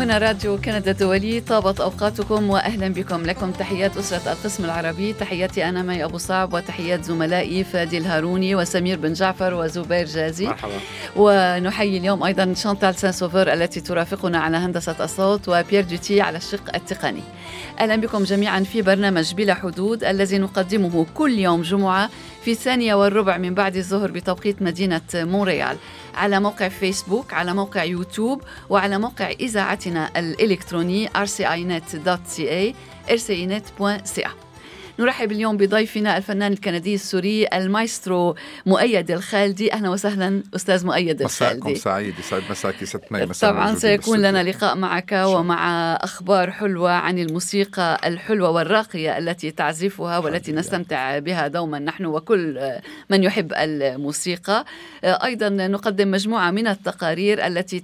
هنا راديو كندا الدولي طابت أوقاتكم وأهلا بكم. لكم تحيات أسرة القسم العربي تحياتي أنا مي أبو صعب وتحيات زملائي فادي الهاروني وسمير بن جعفر وزبير جازي. مرحبا. ونحيي اليوم أيضا شانتال سان سوفر التي ترافقنا على هندسة الصوت وبيير دوتي على الشق التقني. أهلا بكم جميعا في برنامج بلا حدود الذي نقدمه كل يوم جمعة في الثانية والربع من بعد الظهر بتوقيت مدينة مونريال. على موقع فيسبوك على موقع يوتيوب وعلى موقع إذاعتنا الإلكتروني rcinet.ca rcinet.ca نرحب اليوم بضيفنا الفنان الكندي السوري المايسترو مؤيد الخالدي أهلا وسهلا أستاذ مؤيد مساءكم الخالدي سعيد يسعد مساكي ست مي مساء طبعا سيكون. لنا لقاء معك ومع أخبار حلوة عن الموسيقى الحلوة والراقية التي تعزفها والتي. نستمتع بها دوما نحن وكل من يحب الموسيقى أيضا نقدم مجموعة من التقارير التي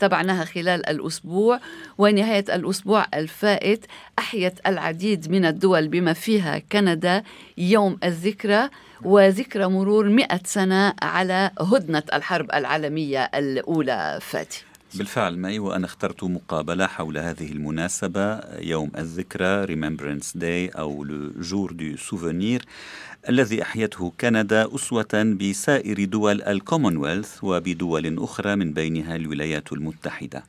تبعناها خلال الأسبوع ونهاية الأسبوع الفائت أحيت العديد من الدول بما فيها كندا يوم الذكرى وذكرى مرور مئة سنة على هدنة الحرب العالمية الأولى. فاتي. بالفعل معي وأنا اخترت مقابلة حول هذه المناسبة يوم الذكرى Remembrance Day أو jour du souvenir الذي أحيته كندا أسوة بسائر دول الكومنولث وبدول أخرى من بينها الولايات المتحدة.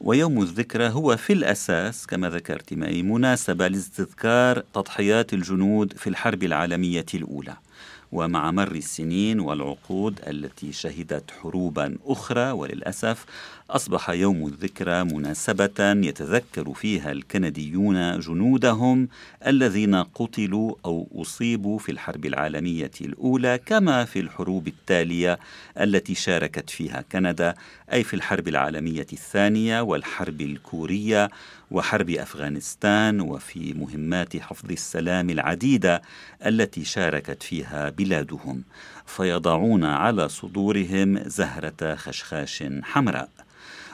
ويوم الذكرى هو في الأساس كما ذكرت معي مناسبة لاستذكار تضحيات الجنود في الحرب العالمية الأولى. ومع مر السنين والعقود التي شهدت حروبا أخرى وللأسف أصبح يوم الذكرى مناسبة يتذكر فيها الكنديون جنودهم الذين قتلوا أو أصيبوا في الحرب العالمية الأولى كما في الحروب التالية التي شاركت فيها كندا أي في الحرب العالمية الثانية والحرب الكورية وحرب أفغانستان وفي مهمات حفظ السلام العديدة التي شاركت فيها بلادهم. فيضعون على صدورهم زهرة خشخاش حمراء.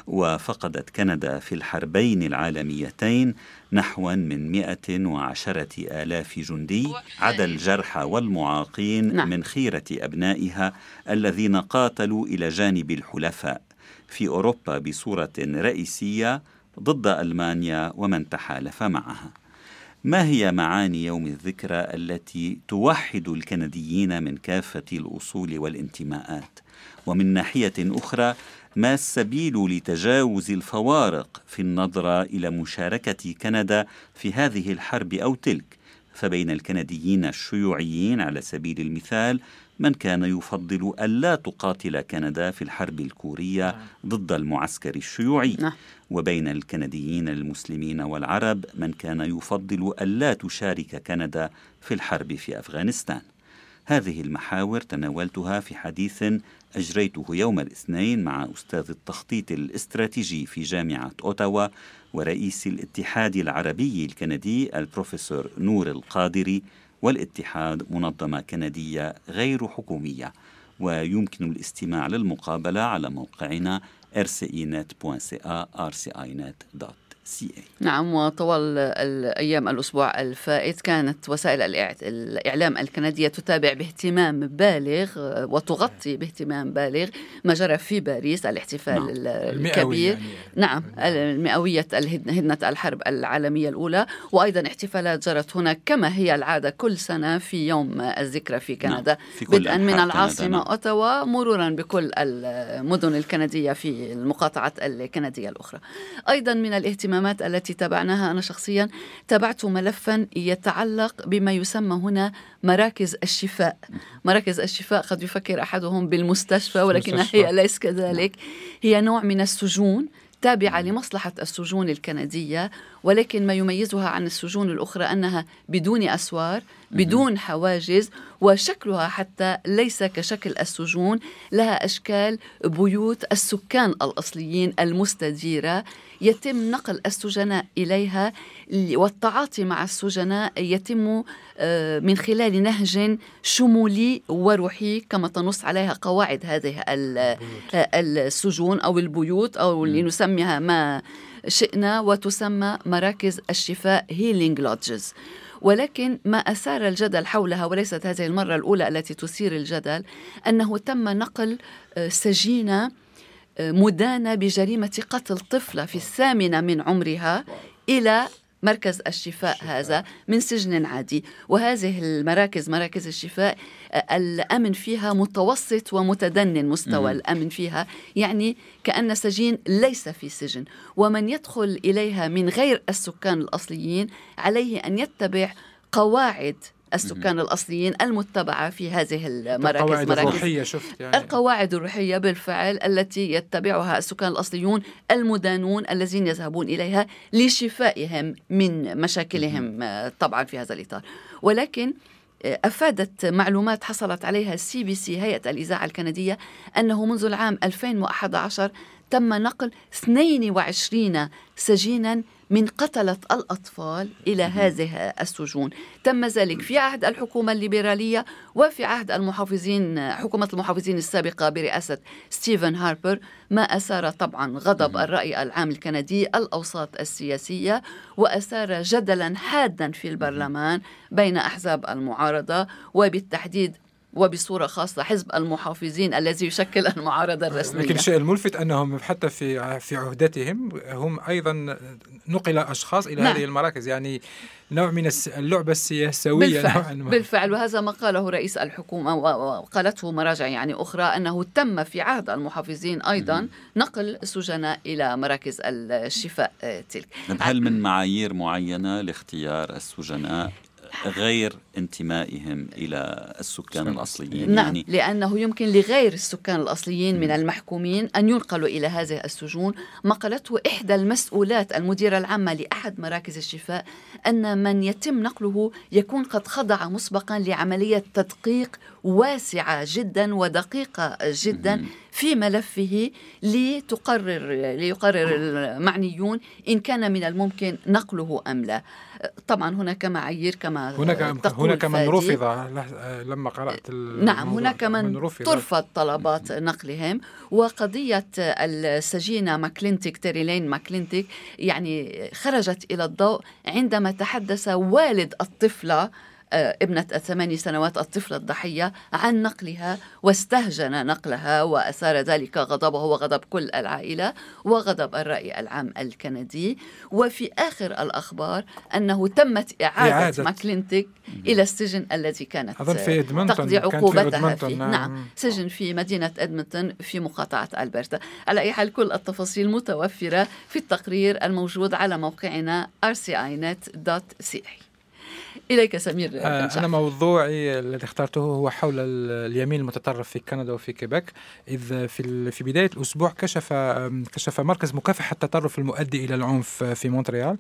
وفقدت كندا في الحربين العالميتين نحو من 110 آلاف جندي عدا الجرحى والمعاقين نعم. من خيرة أبنائها الذين قاتلوا إلى جانب الحلفاء. في أوروبا بصورة رئيسية ضد ألمانيا ومن تحالف معها. ما هي معاني يوم الذكرى التي توحد الكنديين من كافة الأصول والانتماءات؟ ومن ناحية أخرى ما السبيل لتجاوز الفوارق في النظرة إلى مشاركة كندا في هذه الحرب أو تلك؟ فبين الكنديين الشيوعيين على سبيل المثال من كان يفضل ألا تقاتل كندا في الحرب الكورية ضد المعسكر الشيوعي؟ نعم. وبين الكنديين المسلمين والعرب من كان يفضل ألا تشارك كندا في الحرب في أفغانستان. هذه المحاور تناولتها في حديث أجريته يوم الاثنين مع أستاذ التخطيط الاستراتيجي في جامعة أوتاوا ورئيس الاتحاد العربي الكندي البروفيسور نور القادري والاتحاد منظمة كندية غير حكومية. ويمكن الاستماع للمقابلة على موقعنا rcinet.ca rcinet.ca نعم وطوال الأيام الأسبوع الفائت كانت وسائل الإعلام الكندية تتابع باهتمام بالغ وتغطي باهتمام بالغ ما جرى في باريس الاحتفال نعم. الكبير يعني. نعم المئوية الهد- هدنة الحرب العالمية الأولى وأيضا احتفالات جرت هناك كما هي العادة كل سنة في يوم الذكرى في كندا نعم. في كل بدءا من كندا، نعم. أوتاوا مرورا بكل المدن الكندية في المقاطعات الكندية الأخرى أيضا من الاهتمامات التي تابعناها أنا شخصيا تابعت ملفا يتعلق بما يسمى هنا مراكز الشفاء. مراكز الشفاء قد يفكر أحدهم بالمستشفى ولكنها مستشفى. هي ليس كذلك. هي نوع من السجون تابعة لمصلحة السجون الكندية ولكن ما يميزها عن السجون الأخرى أنها بدون أسوار بدون حواجز وشكلها حتى ليس كشكل السجون لها أشكال بيوت السكان الأصليين المستديرة. يتم نقل السجناء إليها والتعاطي مع السجناء يتم آه، من خلال نهج شمولي وروحي كما تنص عليها قواعد هذه ال- السجون أو البيوت أو اللي نسميها ما شئنا وتسمى مراكز الشفاء healing lodges ولكن ما أثار الجدل حولها وليست هذه المرة الأولى التي تثير الجدل أنه تم نقل آه، سجينة مدانة بجريمة قتل طفلة في الثامنة من عمرها إلى مركز الشفاء هذا من سجن عادي. وهذه المراكز مراكز الشفاء الأمن فيها متوسط ومتدني مستوى الأمن فيها. يعني كأن سجين ليس في سجن. ومن يدخل إليها من غير السكان الأصليين عليه أن يتبع قواعد السكان الأصليين المتبعة في هذه المراكز القواعد الروحية شفت يعني. القواعد الروحية بالفعل التي يتبعها السكان الأصليون المدانون الذين يذهبون إليها لشفائهم من مشاكلهم طبعا في هذا الإطار. ولكن أفادت معلومات حصلت عليها ال CBC هيئة الإذاعة الكندية أنه منذ العام 2011 تم نقل 22 سجينا من قتلة الأطفال إلى هذه السجون. تم ذلك في عهد الحكومة الليبرالية وفي عهد المحافظين حكومة المحافظين السابقة برئاسة ستيفن هاربر ما أثار طبعا غضب الرأي العام الكندي الأوساط السياسية وأثار جدلا حادا في البرلمان بين أحزاب المعارضة وبالتحديد وبصورة خاصة حزب المحافظين الذي يشكل المعارضة الرسمية لكن الشيء الملفت أنهم حتى في في عهدتهم هم أيضا نقل أشخاص إلى نعم. هذه المراكز يعني نوع من اللعبة السياسية بالفعل, نوعا. بالفعل وهذا ما قاله رئيس الحكومة وقالته مراجع يعني أخرى أنه تم في عهد المحافظين أيضا نقل السجناء إلى مراكز الشفاء تلك هل من معايير معينة لاختيار السجناء غير انتمائهم إلى السكان الأصليين. نعم يعني لأنه يمكن لغير السكان الأصليين من المحكومين أن ينقلوا إلى هذه السجون. ما قالته إحدى المسؤولات المديرة العامة لأحد مراكز الشفاء أن من يتم نقله يكون قد خضع مسبقا لعملية تدقيق واسعة جدا ودقيقة جدا في ملفه لتقرر ليقرر المعنيون إن كان من الممكن نقله أم لا. طبعا هناك معايير كما هناك هناك من رفض لما قرأت نعم هناك من, من رفض. ترفض طلبات نقلهم. وقضية السجينة ماكلينتيك تيريلين ماكلينتيك يعني خرجت إلى الضوء عندما تحدث والد الطفلة آه، ابنة الثماني سنوات الطفلة الضحية عن نقلها واستهجن نقلها وأثار ذلك غضبه وغضب كل العائلة وغضب الرأي العام الكندي. وفي آخر الأخبار أنه تمت إعادة, إعادة. ماكلينتيك إلى السجن الذي كانت في تقضي عقوبتها في فيه. نعم. نعم سجن في مدينة إدمنتون في مقاطعة ألبرتا. على أي حال كل التفاصيل متوفرة في التقرير الموجود على موقعنا rcinet.ca إليك سمير آه أنا موضوعي الذي اخترته هو حول اليمين المتطرف في كندا وفي كيبيك. إذ في في بداية الأسبوع كشف كشف مركز مكافحة التطرف المؤدي إلى العنف في مونتريال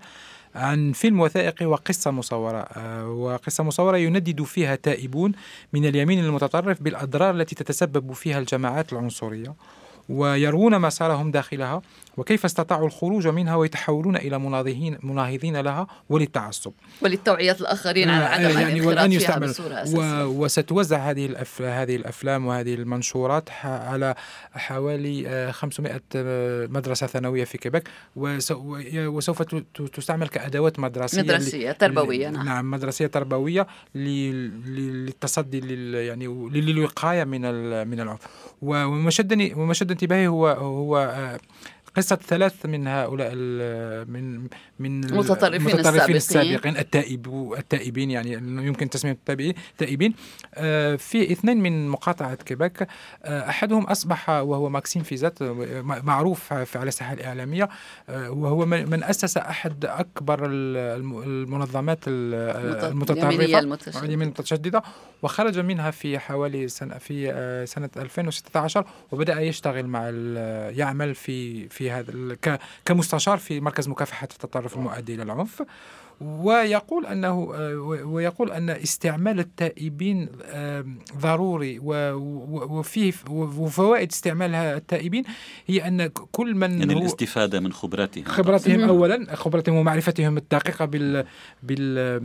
عن فيلم وثائقي وقصة مصورة. آه، وقصة مصورة يندد فيها تائبون من اليمين المتطرف بالأضرار التي تتسبب فيها الجماعات العنصرية ويروون مسارهم داخلها. وكيف استطاعوا الخروج منها ويتحولون إلى مناهضين مناهضين لها وللتعصب وللتوعية الآخرين على عدم يعني والآن يستعمل و... وستوزع هذه الأف... هذه الأفلام وهذه المنشورات على حوالي 500 آه، آه، مدرسة ثانوية في كيبك وس... وسوف تستعمل كأدوات مدرسية مدرسية ل... تربوية نعم. نعم مدرسية تربوية. للتصدي لل... يعني للوقاية من ال... من العنف وما شدني وما شد انتباهي هو هو آه، قصة ثلاث من هؤلاء من من المتطرفين, المتطرفين السابقين, السابقين التائب التائبين يعني يمكن تسمية التائبين. آه، في اثنين من مقاطعة كيباك آه، أحدهم أصبح وهو ماكسيم فيزات معروف على الساحة الإعلامية آه، وهو من أسس أحد أكبر المنظمات المتطرفة المتشددة. وخرج منها في حوالي سنة في سنة 2016 وبدأ يشتغل مع يعمل في في هذا كمستشار في مركز مكافحة التطرف المؤدي إلى العنف. ويقول أنه آه، ويقول أن استعمال التائبين ضروري وفيه وفوائد استعمال التائبين هي أن كل من يعني الاستفادة من خبراتهم. خبراتهم اولا خبراتهم ومعرفتهم الدقيقة بال بال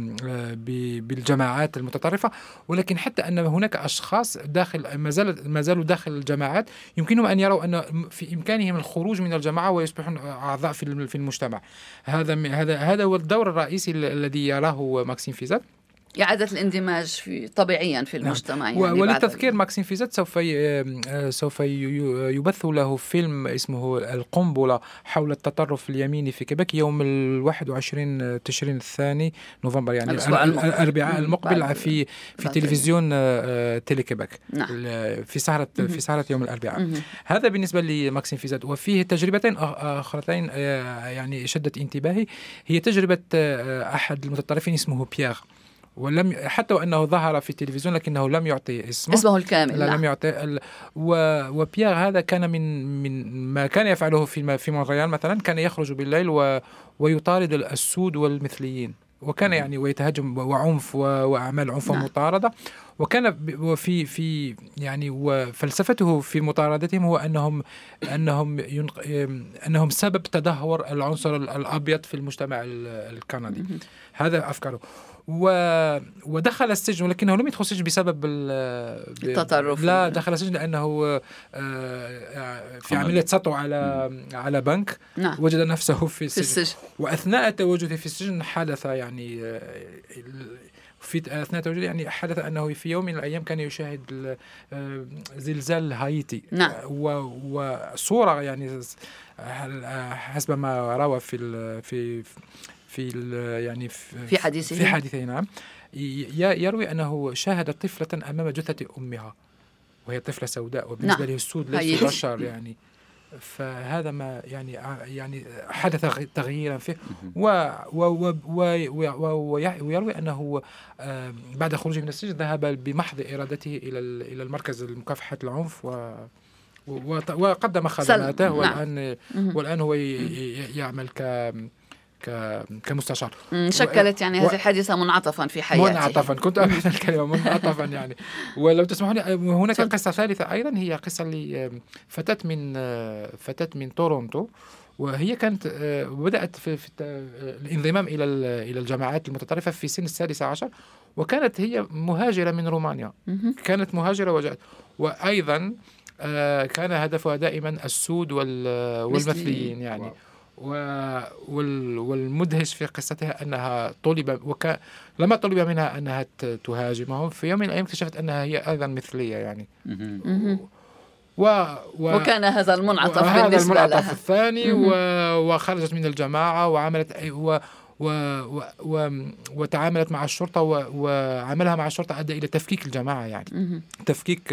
بالجماعات المتطرفة. ولكن حتى أن هناك أشخاص داخل ما زال ما زالوا داخل الجماعات يمكنهم أن يروا أن في إمكانهم الخروج من الجماعة ويصبحون أعضاء في المجتمع. هذا هذا هذا هو الدور الرئيسي الذي يراه ماكسيم فيزات. إعادة الاندماج في طبيعيا في نعم. المجتمع يعني وللتذكير ماكسيم فيزات سوف سوف يبث له فيلم اسمه القنبلة حول التطرف اليميني في كيبيك يوم ال 21 تشرين الثاني نوفمبر يعني الأربعاء المقبل في في تلفزيون Télé-Québec نعم. في سهرة في سهرة يوم الأربعاء. هذا بالنسبة لماكسيم فيزات وفيه تجربتين أخرتين يعني شدت انتباهي. هي تجربة أحد المتطرفين اسمه بيير. ولم حتى وأنه ظهر في التلفزيون لكنه لم يعطي اسمه اسمه الكامل لا لم نعم. يعطي ال... و... وبيير هذا كان من من ما كان يفعله في في مونريال مثلا كان يخرج بالليل و... ويطارد السود والمثليين وكان يعني ويتهجم وعنف. وأعمال عنف نعم. ومطاردة وكان في في يعني وفلسفته في مطاردتهم هو انهم أنهم ينق... أنهم سبب تدهور العنصر الأبيض في المجتمع الكندي هذا أفكاره و... ودخل السجن ولكنه لم يدخل السجن بسبب التطرف. لا دخل السجن لأنه آه، في عملية سطو على على بنك. نعم. وجد نفسه في السجن. في السجن. وأثناء تواجده في السجن حدث يعني آه، في أثناء تواجده يعني حدث أنه في يوم من الأيام كان يشاهد آه، زلزال هايتي. نعم. وصوره يعني حسب ما روى في في في يعني في, في حديثه في حديثه نعم. يروي أنه شاهد طفلة أمام جثة أمها وهي طفلة سوداء وبالنسبة نعم. له السود ليس بشر يعني. فهذا ما يعني يعني حدث تغييرا فيه. و ويروي أنه بعد خروجه من السجن ذهب بمحض إرادته إلى إلى المركز لمكافحه العنف و وقدم خدماته نعم. والان والآن هو يعمل ك كمستشار. شكلت يعني هذه الحادثة منعطفا في حياتي. منعطفا. كنت ابحث الكلمة منعطفا يعني. ولو تسمحوا لي هناك قصة ثالثة أيضا هي قصة لفتاه من فتاه من تورونتو. وهي كانت بدات في, في الانضمام إلى إلى الجماعات المتطرفة في سن السادسه عشر. وكانت هي مهاجرة من رومانيا. كانت مهاجرة وجاءت. وأيضا كان هدفها دائما السود والمثليين يعني. والمدهش في قصتها أنها طلب وك... لما طلب منها أنها تهاجمهم في يوم من الأيام اكتشفت أنها هي أيضا مثلية يعني. و... و... وكان هذا المنعطف هذا المنعطف لها. الثاني و... وخرجت من الجماعة وعملت و... و... و... وتعاملت مع الشرطة و... وعملها مع الشرطة أدى إلى تفكيك الجماعة يعني. تفكيك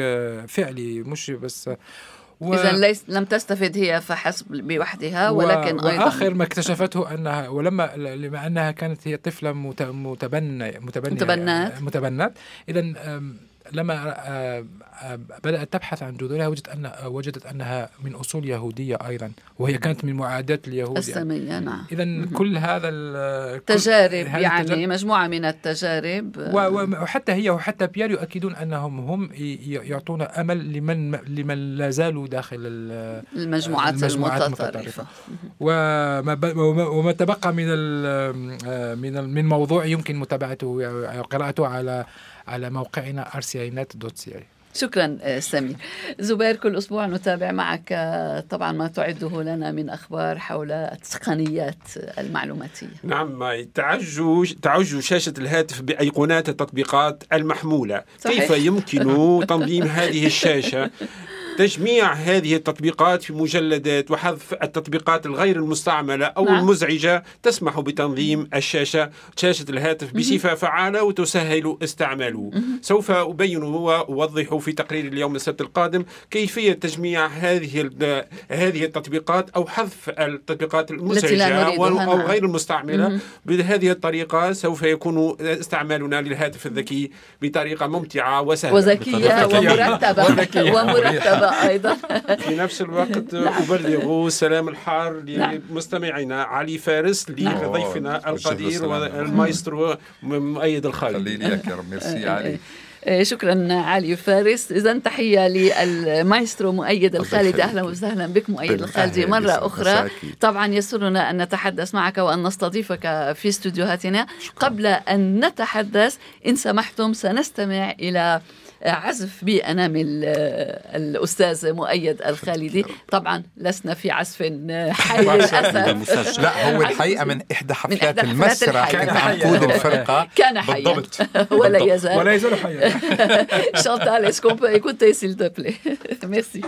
فعلي مش بس و... إذا ليس لم تستفد هي فحسب بوحدها ولكن و... أيضا وآخر ما اكتشفته أنها ولما لما أنها كانت هي طفلة متبنى متبنى متبنات. متبنات. إذا لما آه، آه، بدأت تبحث عن جذورها وجدت أن وجدت أنها من أصول يهودية أيضا وهي كانت من معاداة اليهود. السامية يعني. نعم. إذا كل هذا تجارب يعني التجارب مجموعة من التجارب. وحتى هي وحتى بيير يؤكدون أنهم هم يعطون أمل لمن لمن لا زالوا داخل المجموعات, المجموعات المتطرفة. وما وما تبقى من من من موضوع يمكن متابعته قراءته على على موقعنا rcinet.ca شكرا آه، سمير. زبير كل أسبوع نتابع معك آه، طبعا ما تعده لنا من أخبار حول التقنيات المعلوماتية. نعم تعج تعج شاشة الهاتف بأيقونات التطبيقات المحمولة. صحيح. كيف يمكن تنظيم هذه الشاشة؟ تجميع هذه التطبيقات في مجلدات وحذف التطبيقات الغير المستعملة أو نعم. المزعجة تسمح بتنظيم الشاشة شاشة الهاتف بصفة فعالة وتسهل استعماله. سوف أبين وأوضح في تقرير اليوم السبت القادم كيفية تجميع هذه هذه التطبيقات أو حذف التطبيقات المزعجة أو. غير المستعملة. بهذه الطريقة سوف يكون استعمالنا للهاتف الذكي بطريقة ممتعة وسهلة. وذكية ومرتبة. ومرتبة. أيضا. في نفس الوقت نعم. ابلغ سلام الحار نعم. لمستمعينا علي فارس لضيفنا القدير والمايسترو مؤيد الخالد خليني يا رب ميرسي علي. إيه، شكرا علي فارس. اذا تحية للمايسترو مؤيد الخالدي أهلا وسهلا بك مؤيد الخالدي مرة أخرى طبعا يسرنا أن نتحدث معك وأن نستضيفك في استديوهاتنا قبل أن نتحدث إن سمحتم سنستمع إلى عزف بأنامل الأستاذ مؤيد الخالدي. طبعا لسنا في عزف حي للأسف. لا هو الحقيقة من إحدى حفلات المسرح كان عنقود الفرقة. كان حيا. بالضبط. ولا يزال. ولا يزال حيا. شانتال est-ce qu'on peut écouter s'il te plaît؟ Merci.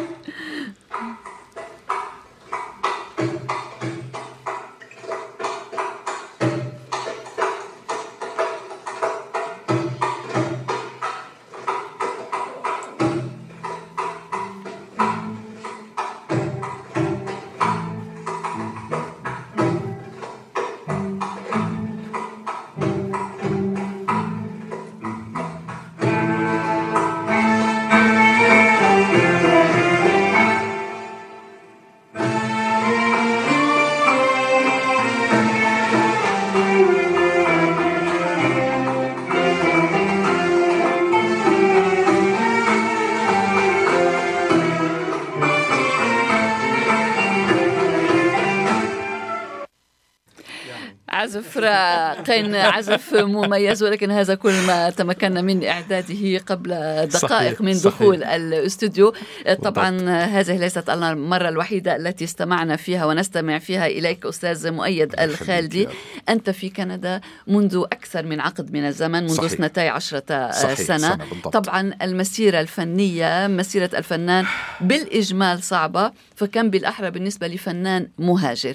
راقين عزف مميز ولكن هذا كل ما تمكنا من إعداده قبل دقائق صحيح من دخول صحيح. الاستوديو طبعا هذه ليست المرة الوحيدة التي استمعنا فيها ونستمع فيها إليك أستاذ مؤيد الخالدي أنت في كندا منذ أكثر من عقد من الزمن منذ صحيح. سنتي عشرة صحيح. سنة, سنة طبعا المسيرة الفنية مسيرة الفنان بالإجمال صعبة فكم بالأحرى بالنسبة لفنان مهاجر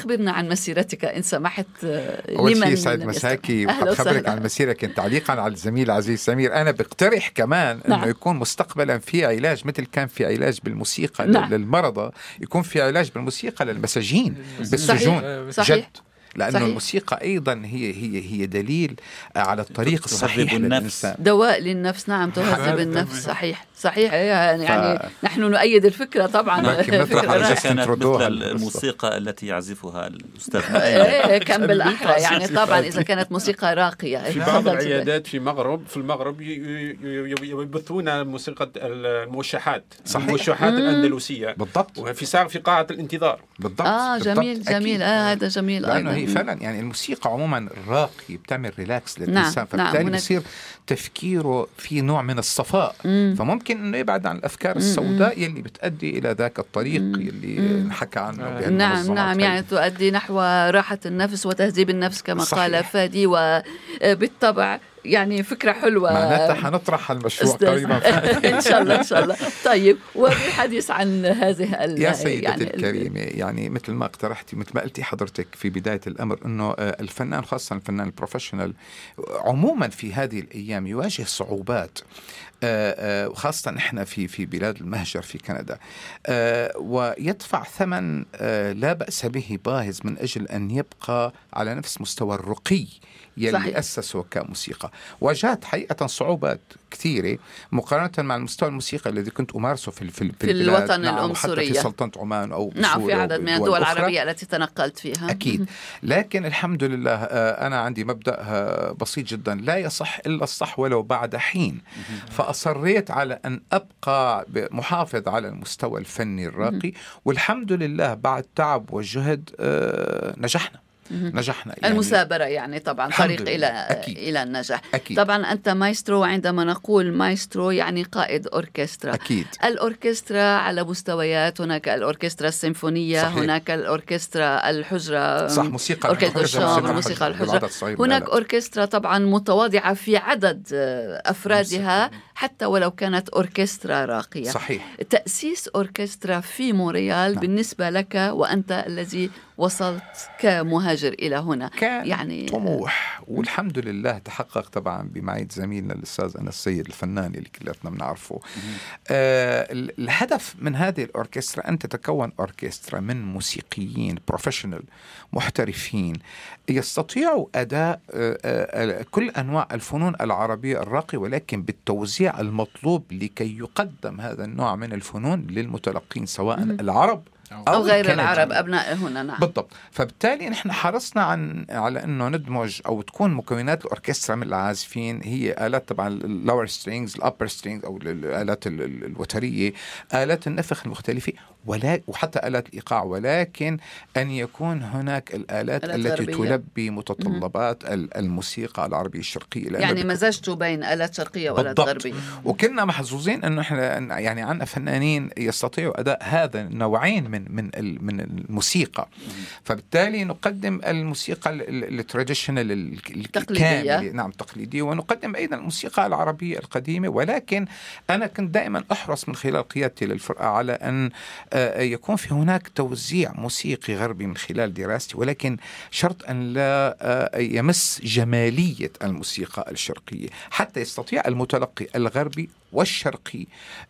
أخبرنا عن مسيرتك إن سمحت أول شيء سعد مساكي خبرك عن مسيرك تعليقا على الزميل العزيز سمير. أنا بقترح كمان نعم. أنه يكون مستقبلا في علاج مثل كان في علاج بالموسيقى نعم. للمرضى يكون في علاج بالموسيقى للمساجين بالسجون. صحيح. جد. لأنه صحيح. الموسيقى أيضا هي هي هي دليل على الطريق الصحيح للإنسان. دواء للنفس نعم تهذب النفس صحيح صحيح. يعني, يعني ف... نحن نؤيد الفكرة طبعا. لكن كانت مثل الموسيقى التي يعزفها الأستاذ إيه كان بالأحرى. يعني طبعا إذا كانت موسيقى راقية. في بعض العيادات في المغرب في المغرب يبثون موسيقى الموشحات صحيح. الموشحات الأندلسية. بالضبط. وفي ساعة في قاعة الانتظار. بالضبط. آه جميل جميل. آه هذا جميل. هي فعلا يعني الموسيقى عموما راقي بتعمل ريلاكس للإنسان نعم. فبالتالي نعم. بصير تفكيره في نوع من الصفاء مم. فممكن إنه يبعد عن الأفكار السوداء يلي بتؤدي إلى ذاك الطريق مم. يلي نحكى عنه آه. نعم نعم يعني تؤدي نحو راحة النفس وتهذيب النفس كما صحيح. قال فادي وبالطبع يعني فكرة حلوة. معناتها حنطرح المشروع قريبا. إن شاء الله إن شاء الله. طيب وبالحديث عن هذه يا سيدتي يعني الكريمة يعني مثل ما اقترحتي مثل ما قلتي حضرتك في بداية الأمر أنه الفنان خاصة الفنان البروفيشنال عموما في هذه الأيام يواجه صعوبات. وخاصة إحنا في في بلاد المهجر في كندا. ويدفع ثمن لا بأس به باهظ من أجل أن يبقى على نفس مستوى الرقي يلي صحيح. أسسه كموسيقى. واجهت حقيقة صعوبات كثيرة مقارنة مع المستوى الموسيقى الذي كنت أمارسه في, في, في الوطن نعم الأم حتى في سلطنة عمان أو نعم في عدد من الدول العربية التي تنقلت فيها. أكيد. لكن الحمد لله أنا عندي مبدأ بسيط جدا. لا يصح إلا الصح ولو بعد حين. فأصريت على أن أبقى محافظ على المستوى الفني الراقي والحمد لله بعد تعب وجهد نجحنا. نجحنا يعني المثابرة يعني طبعا طريق إلى أكيد. إلى النجاح. أكيد. طبعا أنت مايسترو عندما نقول مايسترو يعني قائد أوركسترا. أكيد. الأوركسترا على مستويات هناك الأوركسترا السيمفونية صحيح. هناك الأوركسترا الحجرة صح موسيقى أوركسترا الشام الموسيقى الحجرة. هناك أوركسترا طبعا متواضعة في عدد أفرادها حتى ولو كانت أوركسترا راقية. صحيح. تأسيس أوركسترا في مونريال نعم. بالنسبة لك وأنت الذي وصلت كمهاجر إلى هنا. كان يعني طموح والحمد لله تحقق طبعا بمعية زميلنا الأستاذ أنس السيد الفنان اللي كلاتنا بنعرفه. آه الهدف من هذه الأوركسترا أن تتكون أوركسترا من موسيقيين professional محترفين يستطيعوا أداء آه آه كل أنواع الفنون العربية الراقية ولكن بالتوزيع المطلوب لكي يقدم هذا النوع من الفنون للمتلقين سواء العرب أو, أو غير العرب أبناء هنا نعم. بالضبط. فبالتالي نحن حرصنا عن على أنه ندمج أو تكون مكونات الأوركسترا من العازفين هي آلات طبعا ال lower strings ال upper strings أو الآلات الوترية آلات النفخ المختلفة ولا وحتى آلات الإيقاع ولكن أن يكون هناك الآلات التي. تلبي متطلبات الموسيقى العربية الشرقية يعني مزجتوا بين آلات شرقية وآلات غربية. وكنا محظوظين أنه إحنا يعني عندنا فنانين يستطيعوا أداء هذا النوعين من من من الموسيقى. فبالتالي نقدم الموسيقى التراديشنال التقليدية نعم التقليدية ونقدم أيضا الموسيقى العربية القديمة. ولكن أنا كنت دائما أحرص من خلال قيادتي للفرقة على أن آه، يكون في هناك توزيع موسيقي غربي من خلال دراستي. ولكن شرط أن لا آه، يمس جمالية الموسيقى الشرقية. حتى يستطيع المتلقي الغربي والشرقي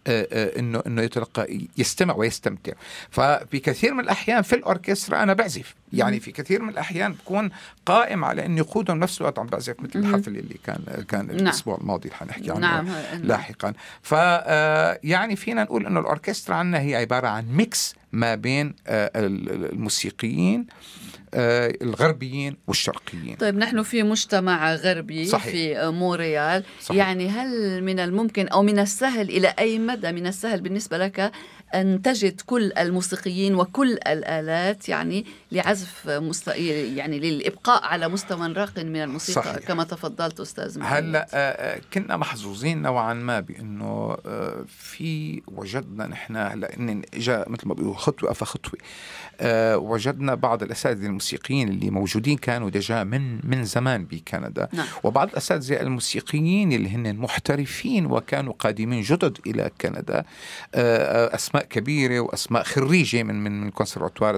آه، إنه إنه يتلقى يستمع ويستمتع. ففي كثير من الأحيان في الأوركسترا أنا بعزف. يعني في كثير من الأحيان بكون قائم على إني قودهم نفس الوقت عم بعزف مثل الحفل اللي كان كان نعم. الأسبوع الماضي حنحكي عنه نعم. لاحقا. ف يعني فينا نقول إنه الأوركسترا عندنا هي عبارة عن mix ما بين الموسيقيين آه، الغربيين والشرقيين طيب نحن في مجتمع غربي صحيح. في مونريال صحيح. يعني هل من الممكن أو من السهل إلى أي مدى من السهل بالنسبة لك أن تجد كل الموسيقيين وكل الآلات يعني لعزف مست... يعني للإبقاء على مستوى راق من الموسيقى صحيح. كما تفضلت أستاذ هلا آه، آه، كنا محظوظين نوعا ما بأنه في وجدنا نحن هلا إن جاء مثل ما بيقولوا خطوة فخطوة وجدنا بعض الأساتذة الموسيقيين اللي موجودين كانوا دجا من من زمان بكندا نعم. وبعض الأساتذة الموسيقيين اللي هن محترفين وكانوا قادمين جدد إلى كندا آه، آه، أسماء كبيرة وأسماء خريجة من من من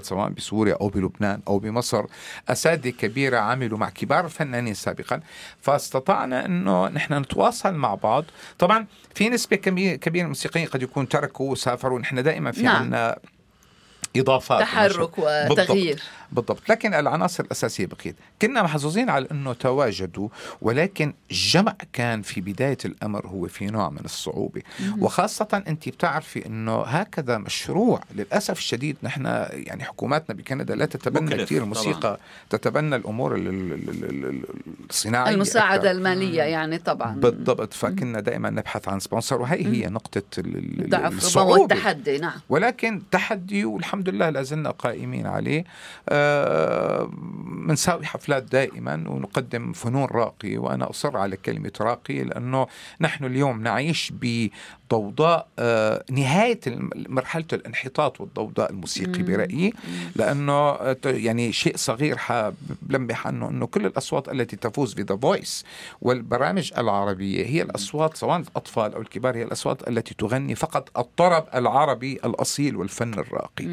سواء بسوريا أو بلبنان أو بمصر أساتذة كبيرة عملوا مع كبار الفنانين سابقا فاستطعنا إنه نحن نتواصل مع بعض طبعا في نسبة كبيره من الموسيقيين قد يكون تركوا وسافروا نحن دائما في نعم. عندنا إضافات تحرك وتغيير بالضبط. بالضبط. لكن العناصر الأساسية بقيت. كنا محظوظين على أنه تواجدوا ولكن الجمع كان في بداية الأمر هو في نوع من الصعوبة. وخاصة أنت بتعرفي أنه هكذا مشروع للأسف الشديد. نحن يعني حكوماتنا بكندا لا تتبنى كثير الموسيقى طبعا. تتبنى الأمور الصناعية المساعدة أكثر. المالية يعني طبعا. بالضبط. فكنا دائما نبحث عن سبونسر وهي هي نقطة الضعف والتحدي نعم. ولكن تحدي والحمد لله لازلنا قائمين عليه. آه بنساوي حفلات دائما ونقدم فنون راقية وأنا أصر على كلمة راقية لأنه نحن اليوم نعيش ضوضاء آه، نهاية مرحلة الانحطاط والضوضاء الموسيقي برأيي. لأنه آه، يعني شيء صغير بلمح عنه أنه كل الأصوات التي تفوز بذا فويس والبرامج العربية هي الأصوات سواء الأطفال أو الكبار هي الأصوات التي تغني فقط الطرب العربي الأصيل والفن الراقي.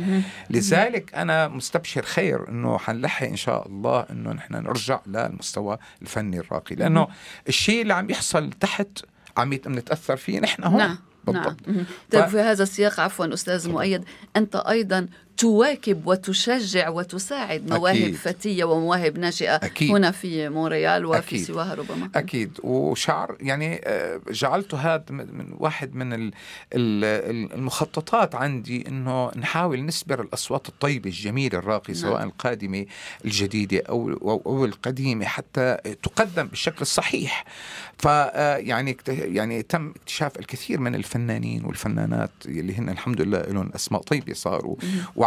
لذلك أنا مستبشر خير أنه حنلحق إن شاء الله أنه نحن نرجع للمستوى الفني الراقي. لأنه الشيء اللي عم يحصل تحت عم نتأثر فيه نحن هون. نعم. بالضبط. نعم. طيب ف... في هذا السياق عفوا أستاذ مؤيد أنت أيضا تواكب وتشجع وتساعد مواهب أكيد. فتية ومواهب ناشئة أكيد. هنا في مونريال وفي أكيد. سواها ربما أكيد وشعر يعني آه، جعلت هذا من واحد من المخططات عندي إنه نحاول نسبر الأصوات الطيبة الجميلة الراقية نعم. سواء القادمة الجديدة أو أو القديمة حتى تقدم بالشكل الصحيح فيعني آه، يعني تم اكتشاف الكثير من الفنانين والفنانات اللي هن الحمد لله لهم أسماء طيبة صاروا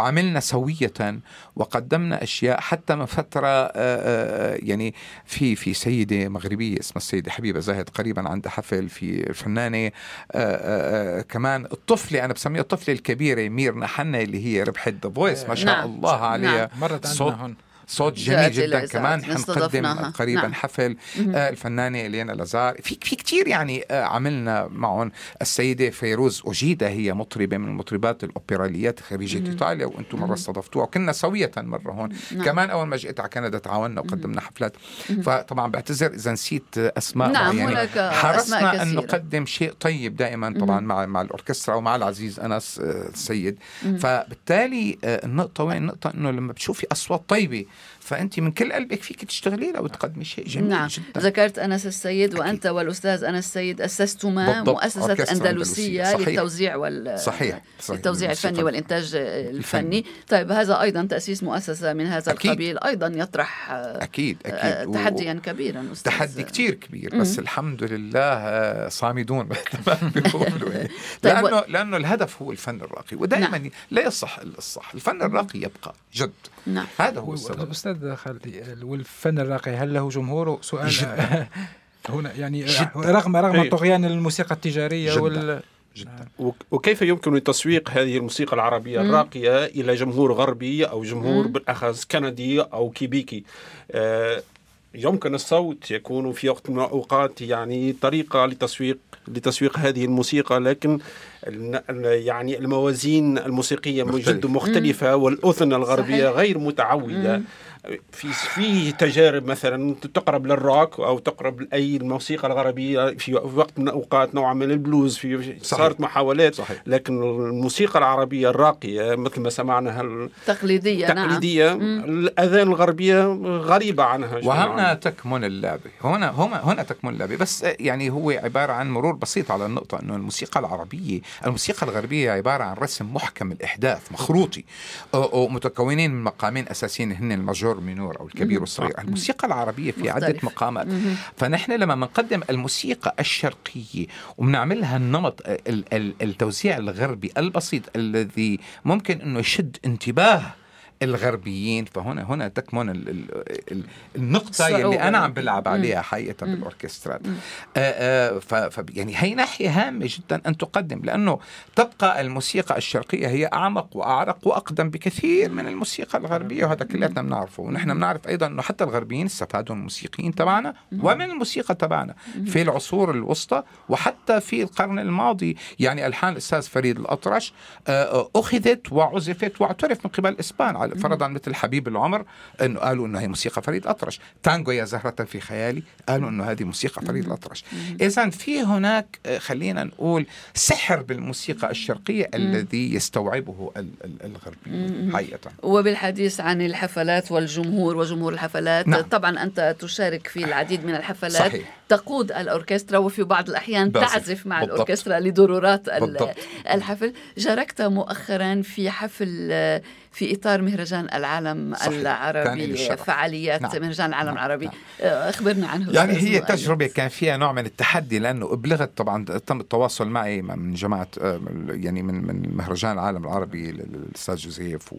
وعملنا سوية وقدمنا أشياء حتى من فترة آه، آه، يعني في في سيدة مغربية اسمها السيدة حبيبة زاهد قريبا عندها حفل في فنانة كمان الطفلة أنا بسميها الطفلة الكبيرة ميرنا حنا اللي هي ربحت ذا فويس ما شاء نعم. الله عليها نعم. مرت عندنا هون صوت جميل جدا كمان. حنقدم قريبا نعم. حفل آه الفنانة إلينا لازار. في في كثير يعني آه عملنا معهم. السيدة فيروز اوجيدا هي مطربة من المطربات الاوبراليات خريجه إيطاليا وأنتم مرة استضفتوها وكنا سوية مرة هون. نعم. كمان أول ما جئت على كندا تعاوننا وقدمنا حفلات. فطبعا بعتذر إذا نسيت أسماء نعم يعني حرصنا أن نقدم شيء طيب دائما طبعا مع مع الأوركسترا ومع العزيز أنس آه، السيد. فبالتالي آه، النقطة وين؟ النقطة إنه لما بتشوفي أصوات طيبة فأنت من كل قلبك فيك تشتغلي له وتقدمي شيء جميل نعم. جدا ذكرت أنس السيد وأنت والأستاذ أنس السيد أسستما بالضبط. مؤسسة أندلسية أندلسية. صحيح. للتوزيع وال صحيح, صحيح. التوزيع الفني والإنتاج الفني طيب هذا أيضا تأسيس مؤسسة من هذا أكيد. القبيل أيضا يطرح أكيد آه، أكيد و- تحديا كبيرا أستاذ تحدي كتير كبير بس الحمد لله آه، صامدون مثل ما بيقولوا يعني. طيب لأنه لأنه الهدف هو الفن الراقي ودائما نعم. لا يصح الا الصح الفن الراقي يبقى جد نعم هذا هو السبب أستاذ خالدي والفن الراقي هل له جمهور سؤال جداً. هنا يعني جداً. رغم رغم إيه. طغيان الموسيقى التجارية جداً. وال جدا وك- وكيف يمكن تسويق هذه الموسيقى العربية الراقية إلى جمهور غربي أو جمهور بالأخص كندي أو كيبيكي آه، يمكن الصوت يكون في وقت من الأوقات يعني طريقة لتسويق لتسويق هذه الموسيقى لكن الن- يعني الموازين الموسيقية مختلفة. جد مختلفة والأذن الغربية صحيح. غير متعودة في في تجارب مثلا تقرب للروك أو تقرب لأي الموسيقى الغربية في وقت من الأوقات نوعا من البلوز في صحيح. صارت محاولات صحيح. لكن الموسيقى العربية الراقية مثل ما سمعنا هال- تقليدية نعم التقليديه الأذان الغربية غريبة عنها وهنا. تكمن اللعبة هنا هنا هنا تكمن اللعبة بس يعني هو عبارة عن مرور بسيط على النقطة أنه الموسيقى العربية الموسيقى الغربية عبارة عن رسم محكم الإحداث مخروطي أو- أو متكونين من مقامين أساسيين هن الماجور مينور أو الكبير والصغير الموسيقى العربية في عدة مختلف. مقامات. فنحن لما بنقدم الموسيقى الشرقية وبنعملها النمط ال- ال- التوزيع الغربي البسيط الذي ممكن أنه يشد انتباه الغربيين فهنا هنا تكمن ال ال ال النقطة. اللي أنا عم بلعب عليها حقيقة بالأوركسترات آه، آه، يعني هي ناحية هامة جدا أن تقدم لأنه تبقى الموسيقى الشرقية هي أعمق وأعرق وأقدم بكثير من الموسيقى الغربية وهذا كلياتنا بنعرفه. ونحن بنعرف أيضا أنه حتى الغربيين استفادوا من الموسيقيين تبعنا ومن الموسيقى تبعنا في العصور الوسطى وحتى في القرن الماضي. يعني ألحان الأستاذ فريد الأطرش آه، أخذت وعزفت واعترف من قبل الإسبان على فرضا مثل حبيب العمر أنه قالوا أنه هي موسيقى فريد الأطرش تانجو يا زهرة في خيالي قالوا أنه هذه موسيقى فريد الأطرش إذا في هناك آه، خلينا نقول سحر بالموسيقى الشرقية الذي يستوعبه ال- ال- الغربي حقيقة. وبالحديث عن الحفلات والجمهور وجمهور الحفلات نعم. طبعا أنت تشارك في العديد من الحفلات. صحيح. تقود الأوركسترا وفي بعض الأحيان بعزف. تعزف مع بالضبط. الأوركسترا لضرورات ال- بالضبط. الحفل. شاركت مؤخرا في حفل آه، في إطار مهرجان العالم صحيح. العربي. فعاليات نعم. مهرجان العالم نعم. العربي نعم. آه، أخبرنا عنه يعني هي. تجربة كان فيها نوع من التحدي لأنه أبلغت طبعا تم التواصل معي من جماعة آه، يعني من من مهرجان العالم العربي للأستاذ جوزيف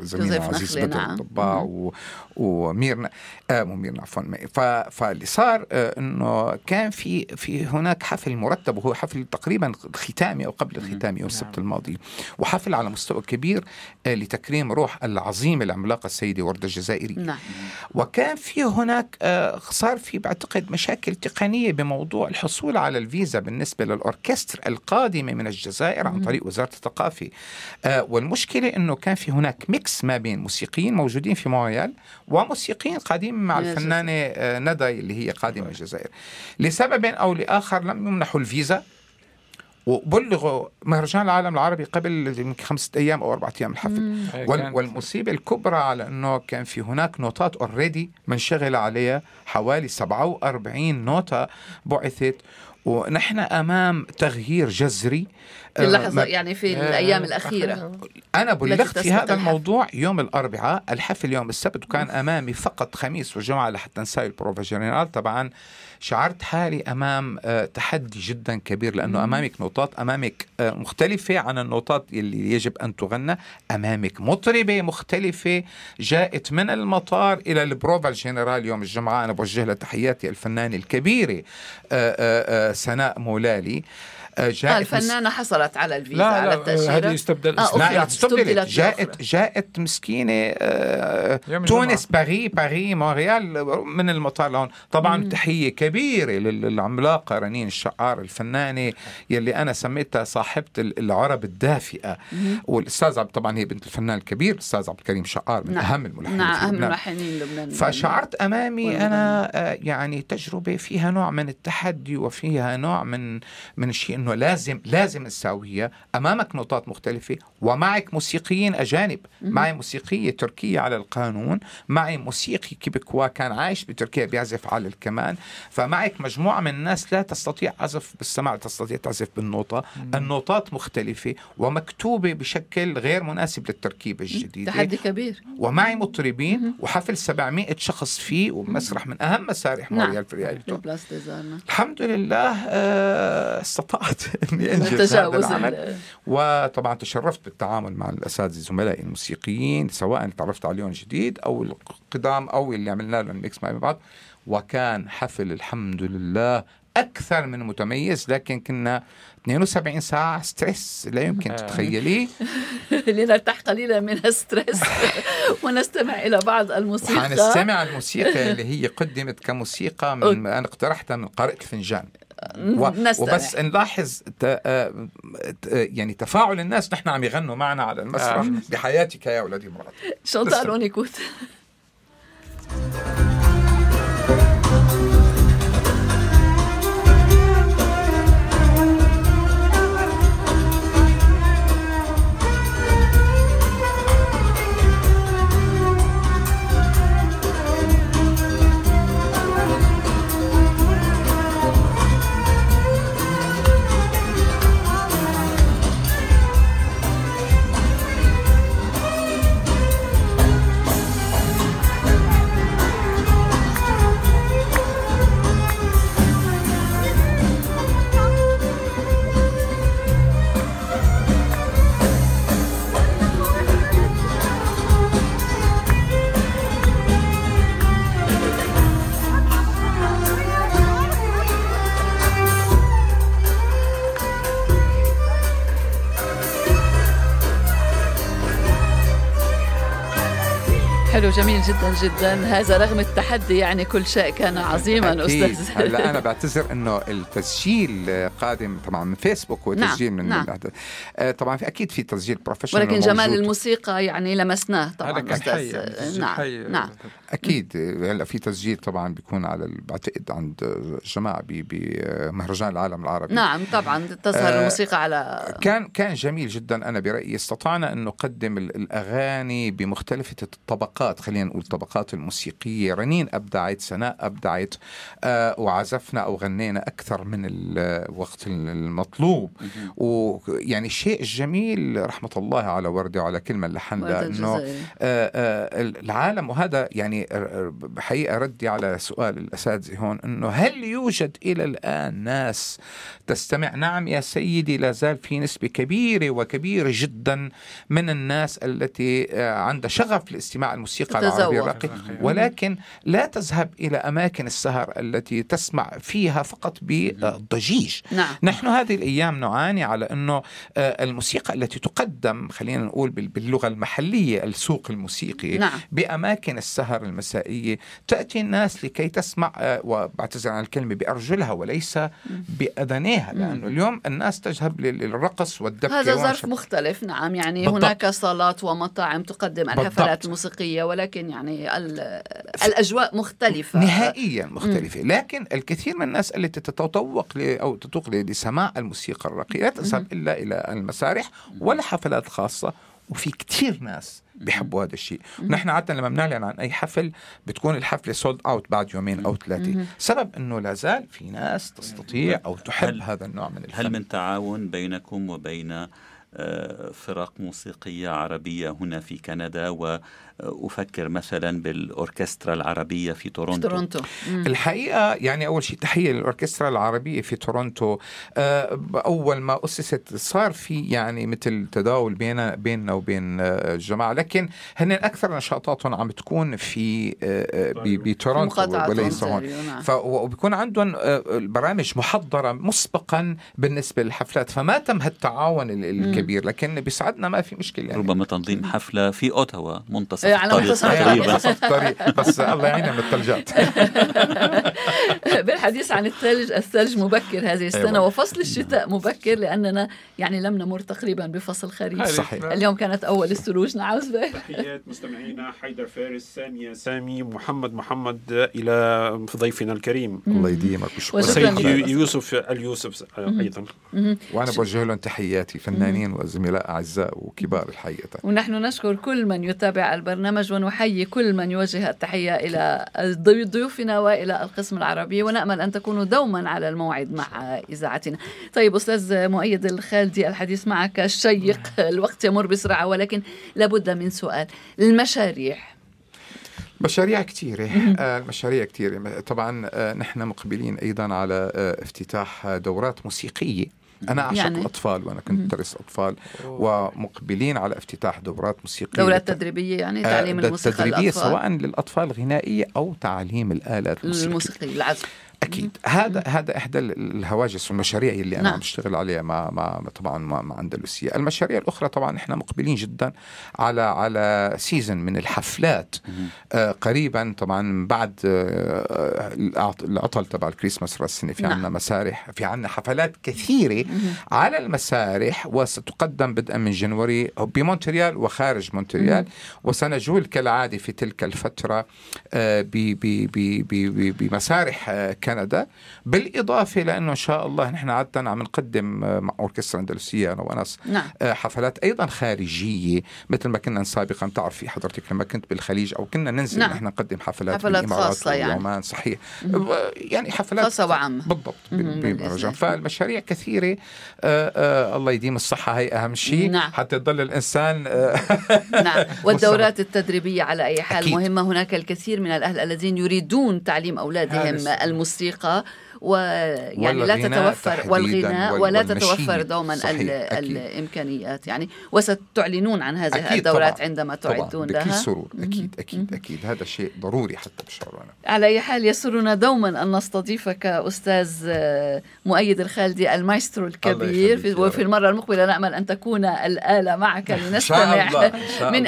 جوزيف عزيز بدر نعم. الطباع و- وميرنا آه مو ميرنا عفوا ف- فاللي صار آه إنه كان في في هناك حفل مرتب وهو حفل تقريبا ختامي أو قبل الختامي يوم السبت الماضي وحفل على مستوى كبير لتكريم روح العظيمه العملاقه السيده ورده الجزائرية. نعم. وكان في هناك آه، صار في بعتقد مشاكل تقنية بموضوع الحصول على الفيزا بالنسبة للأوركستر القادمة من الجزائر عن طريق وزارة الثقافة. آه، والمشكلة أنه كان في هناك mix ما بين موسيقيين موجودين في مونريال وموسيقيين قادمين مع الفنانة آه، ندى اللي هي قادمة من الجزائر. لسبب أو لآخر لم يمنحوا الفيزا. وبلغوا مهرجان العالم العربي قبل يمكن خمسة أيام أو أربعة أيام الحفل. وال كانت- والمصيبة الكبرى على أنه كان في هناك نوتات already منشغل عليها حوالي 47 نوتة بعثت. ونحن أمام تغيير جذري. في اللحظة آه، يعني في الأيام الأخيرة. أنا التي بلغت في هذا الحفل. الموضوع يوم الأربعاء الحفل يوم السبت وكان أمامي فقط خميس وجمعة لحتى نساوي البروفا جنرال طبعا شعرت حالي أمام آه، تحدي جدا كبير لأنه أمامك نوتات أمامك آه، مختلفة عن النوتات اللي يجب أن تغنى. أمامك مطربة مختلفة جاءت من المطار إلى البروفا الجنرال يوم الجمعة. أنا بوجه لها تحياتي الفنانة الكبيرة آه، سناء مولالي. جاءت مس- الفنانة حصلت على الفيزا لا على التأشيرة هذه يستبدل آه،. لا استبدلت استبدلت جاءت. جاءت مسكينة آه، تونس باري باري مونريال من المطار لهون طبعا تحية كبيرة لل- للعملاقة رنين الشعار الفنانة يلي أنا سميتها صاحبة ال- العرب الدافئة والأستاذ عبد طبعا هي بنت الفنان الكبير الأستاذ عبد الكريم شعار من نعم. أهم الملحنين نعم أهم. الملحنين لبنان فشعرت أمامي والمغني. أنا آه، يعني تجربة فيها نوع من التحدي وفيها نوع من من الشيء إنه لازم لازم نساويها أمامك نوتات مختلفة ومعك موسيقيين أجانب. معي موسيقية تركية على القانون معي موسيقي québécois كان عايش بتركيا بيعزف على الكمان فمعك مجموعة من الناس لا تستطيع عزف بالسماع تستطيع تعزف بالنوطة. النوتات مختلفة ومكتوبة بشكل غير مناسب للتركيبة الجديدة. تحدي كبير. ومعي مطربين وحفل 700 شخص فيه ومسرح من أهم مسارح مونريال نعم. في الحمد لله آه، استطعت إني أنجز هذا العمل. ال- وطبعا تشرفت بالتعامل مع الأساتذة زملائي الموسيقيين سواء تعرفت عليهم جديد أو القدام أو اللي عملنا لهم mix مع بعض. وكان حفل الحمد لله أكثر من متميز لكن كنا 72 ساعة stress لا يمكن تتخيليه. لنرتاح قليلا من ال stress ونستمع إلى بعض الموسيقى. حنستمع الموسيقى اللي هي قدمت كموسيقى من أنا اقترحتها من قارئ الفنجان نستمع. وبس نلاحظ ت... آه، ت- نحن تفاعل الناس نحن عم يغنوا معنا على المسرح بحياتك يا ولدي مراد شانتال اونيكوت حلو جميل جدا جدا هذا رغم التحدي يعني كل شيء كان عظيما أكيد. أستاذ هلأ أنا بعتذر إنه التسجيل قادم طبعا من فيسبوك وتسجيل نعم، من نعم. آه، طبعا في أكيد في تسجيل بروفيشنال ولكن جمال موجود. الموسيقى يعني لمسناه طبعا هذا كان حي يعني نعم حي. نعم أكيد. هلأ في تسجيل طبعا بيكون على بعتقد عند جماعة بمهرجان العالم العربي. نعم طبعا تظهر آه، الموسيقى على كان كان جميل جدا أنا برأيي. استطعنا أن نقدم ال- الأغاني بمختلف الطبقات خلينا نقول الطبقات الموسيقية. رنين أبدعت سناء أبدعت آه وعزفنا أو غنينا أكثر من الوقت المطلوب. ويعني الشيء الجميل رحمة الله على ورده وعلى كلمة اللي لحن انه. آه، آه، العالم وهذا يعني آه، آه، بحقيقة ردي على سؤال الأساتذة هون أنه هل يوجد إلى الآن ناس تستمع؟ نعم يا سيدي لا زال في نسبة كبيرة وكبيرة جدا من الناس التي آه، عندها شغف لاستماع الموسيقى تتذوق. العربية الراقية ولكن لا تذهب إلى أماكن السهر التي تسمع فيها فقط بالضجيج نعم. نحن هذه الأيام نعاني على إنه آه، الموسيقى التي تقدم خلينا نقول بال- باللغة المحلية السوق الموسيقي نعم. بأماكن السهر المسائية تأتي الناس لكي تسمع آه، وبعتذر عن الكلمة بأرجلها وليس باذانيها لأنه اليوم الناس تذهب لل- للرقص والدبكة هذا ظرف مختلف نعم يعني بالضبط. هناك صالات ومطاعم تقدم. الحفلات الموسيقية ولكن يعني ال- الأجواء مختلفة. نهائيا مختلفة. لكن الكثير من الناس التي تتطوق أو تتوق لسماع الموسيقى الراقية لا تذهب إلا إلى المسارح ولا حفلات خاصة. وفي كثير ناس بيحبوا هذا الشيء. ونحن عادة لما بنعلن عن أي حفل بتكون الحفلة سولد أوت بعد يومين أو ثلاثة. سبب أنه لا زال في ناس تستطيع أو تحب هل- هذا النوع من الفن. هل من تعاون بينكم وبين آه، فرق موسيقية عربية هنا في كندا وأفكر مثلا بالأوركسترا العربية في في تورونتو. تورونتو. مم. الحقيقة يعني أول شيء تحية للأوركسترا العربية في تورونتو. آه، أول ما أسست صار في يعني مثل تداول بيننا بيننا وبين آه، الجماعة. لكن هن أكثر نشاطاتهم عم تكون في آه، ب- بتورونتو وليس هون نعم. وبيكون عندهم البرامج محضرة مسبقا بالنسبة للحفلات. فما تم هالتعاون ال- الكبير. كبير لكن بيسعدنا ما في مشكلة يعني. ربما تنظيم حفلة في أوتاوا منتصف على الطريق منتصف منتصف الطريق بس الله يعيننا من الثلجات بالحديث عن الثلج الثلج مبكر هذه السنة أيوة. وفصل الشتاء مبكر لأننا يعني لم نمر تقريبا بفصل خريف. صحيح. اليوم كانت أول الثلوج نعم زبير تحيات مستمعينا حيدر فارس سامية سامي محمد محمد إلى ضيفنا الكريم. الله يديمك وشكراً وسيد. يوسف اليوسف أيضا. وأنا بوجه لهم تحياتي فنانين وزملاء أعزاء وكبار الحقيقة. ونحن نشكر كل من يتابع البرنامج ونحيي كل من يوجه التحية إلى ضي- ضيوفنا وإلى القسم العربي ونأمل أن تكونوا دوما على الموعد مع إذاعتنا. طيب أستاذ مؤيد الخالدي الحديث معك شيق الوقت يمر بسرعة ولكن لابد من سؤال. المشاريع. مشاريع كثيرة. آه، المشاريع كثيرة. طبعا آه، نحن مقبلين أيضا على آه، افتتاح دورات موسيقية. أنا أعشق يعني؟ الأطفال وأنا كنت أدرس أطفال ومقبلين على افتتاح دورات موسيقية. دورات تدريبية يعني آه، تعليم الموسيقى تدريبية للأطفال. سواء للأطفال غنائية أو تعليم الآلات الموسيقية. الموسيقى العزف أكيد. هذا هذا إحدى ال- الهواجس والمشاريع اللي أنا نعم. عم بشتغل عليها مع مع طبعا مع, مع اندلسيا المشاريع الأخرى طبعا إحنا مقبلين جدا على على season من الحفلات. آه قريبا طبعا بعد آه العط- العطل تبع الكريسماس السنة في نعم. عندنا مسارح في عندنا حفلات كثيرة على المسارح وستقدم بدءا من January بمونتريال وخارج مونتريال. وسنجول كالعادة في تلك الفترة آه، ب- ب- ب- ب- ب- بمسارح آه، كندا بالإضافة لأنه إن شاء الله نحن عادة عم نقدم آه، مع أوركسترا اندلسيه أنا وناس نعم آه، حفلات أيضا خارجية مثل ما كنا سابقا تعرفي حضرتك لما كنت بالخليج أو كنا ننزل نعم. نحن نقدم حفلات, حفلات خاصة يعني. والعمان صحيح يعني حفلات خاصة وعامة. بالضبط. بالمهرجان فالمشاريع كثيرة آه، الله يديم الصحة هي أهم شيء نعم. حتى يضل الإنسان نعم والدورات التدريبية على أي حال أكيد. مهمة هناك الكثير من الأهل الذين يريدون تعليم أولادهم هذا الموسيقى ويعني لا تتوفر والغناء وال- ولا. تتوفر دوما صحيح، أكيد. الإمكانيات يعني وستعلنون عن هذه أكيد الدورات طبعاً. عندما تعدون بكل لها سرور أكيد أكيد أكيد هذا شيء ضروري حتى بشعر أنا على أي حال يسرنا دوما أن نستضيفك أستاذ آه، مؤيد الخالدي المايسترو الكبير في وفي رب. المرة المقبلة نأمل أن تكون الآلة معك لنستمع من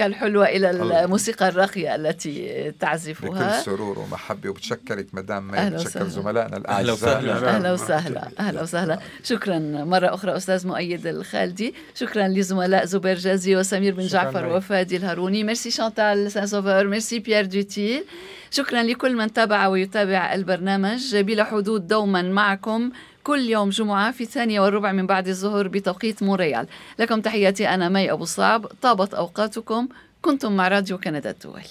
الحلوة إلى الله. الموسيقى الراقية التي بكل تعزفها سرور ومحبة وبتشكرك مدام مي أهلا بتشكر وسهلا. زملائنا أهلا الاعزاء وسهلا. أهلا وسهلا. أهلا وسهلا. شكرا مرة أخرى أستاذ مؤيد الخالدي. شكرا لزملاء زبير جازي وسمير بن جعفر. وفادي الهاروني. ميرسي شانتال سان سوفور ميرسي بيير دوتيل. شكرا لكل من تابع ويتابع البرنامج. بلا حدود دوما معكم كل يوم جمعة في الثانية والربع من بعد الظهر بتوقيت مونريال لكم تحياتي أنا مي أبو صعب. طابت أوقاتكم. كنتم مع راديو كندا الدولي.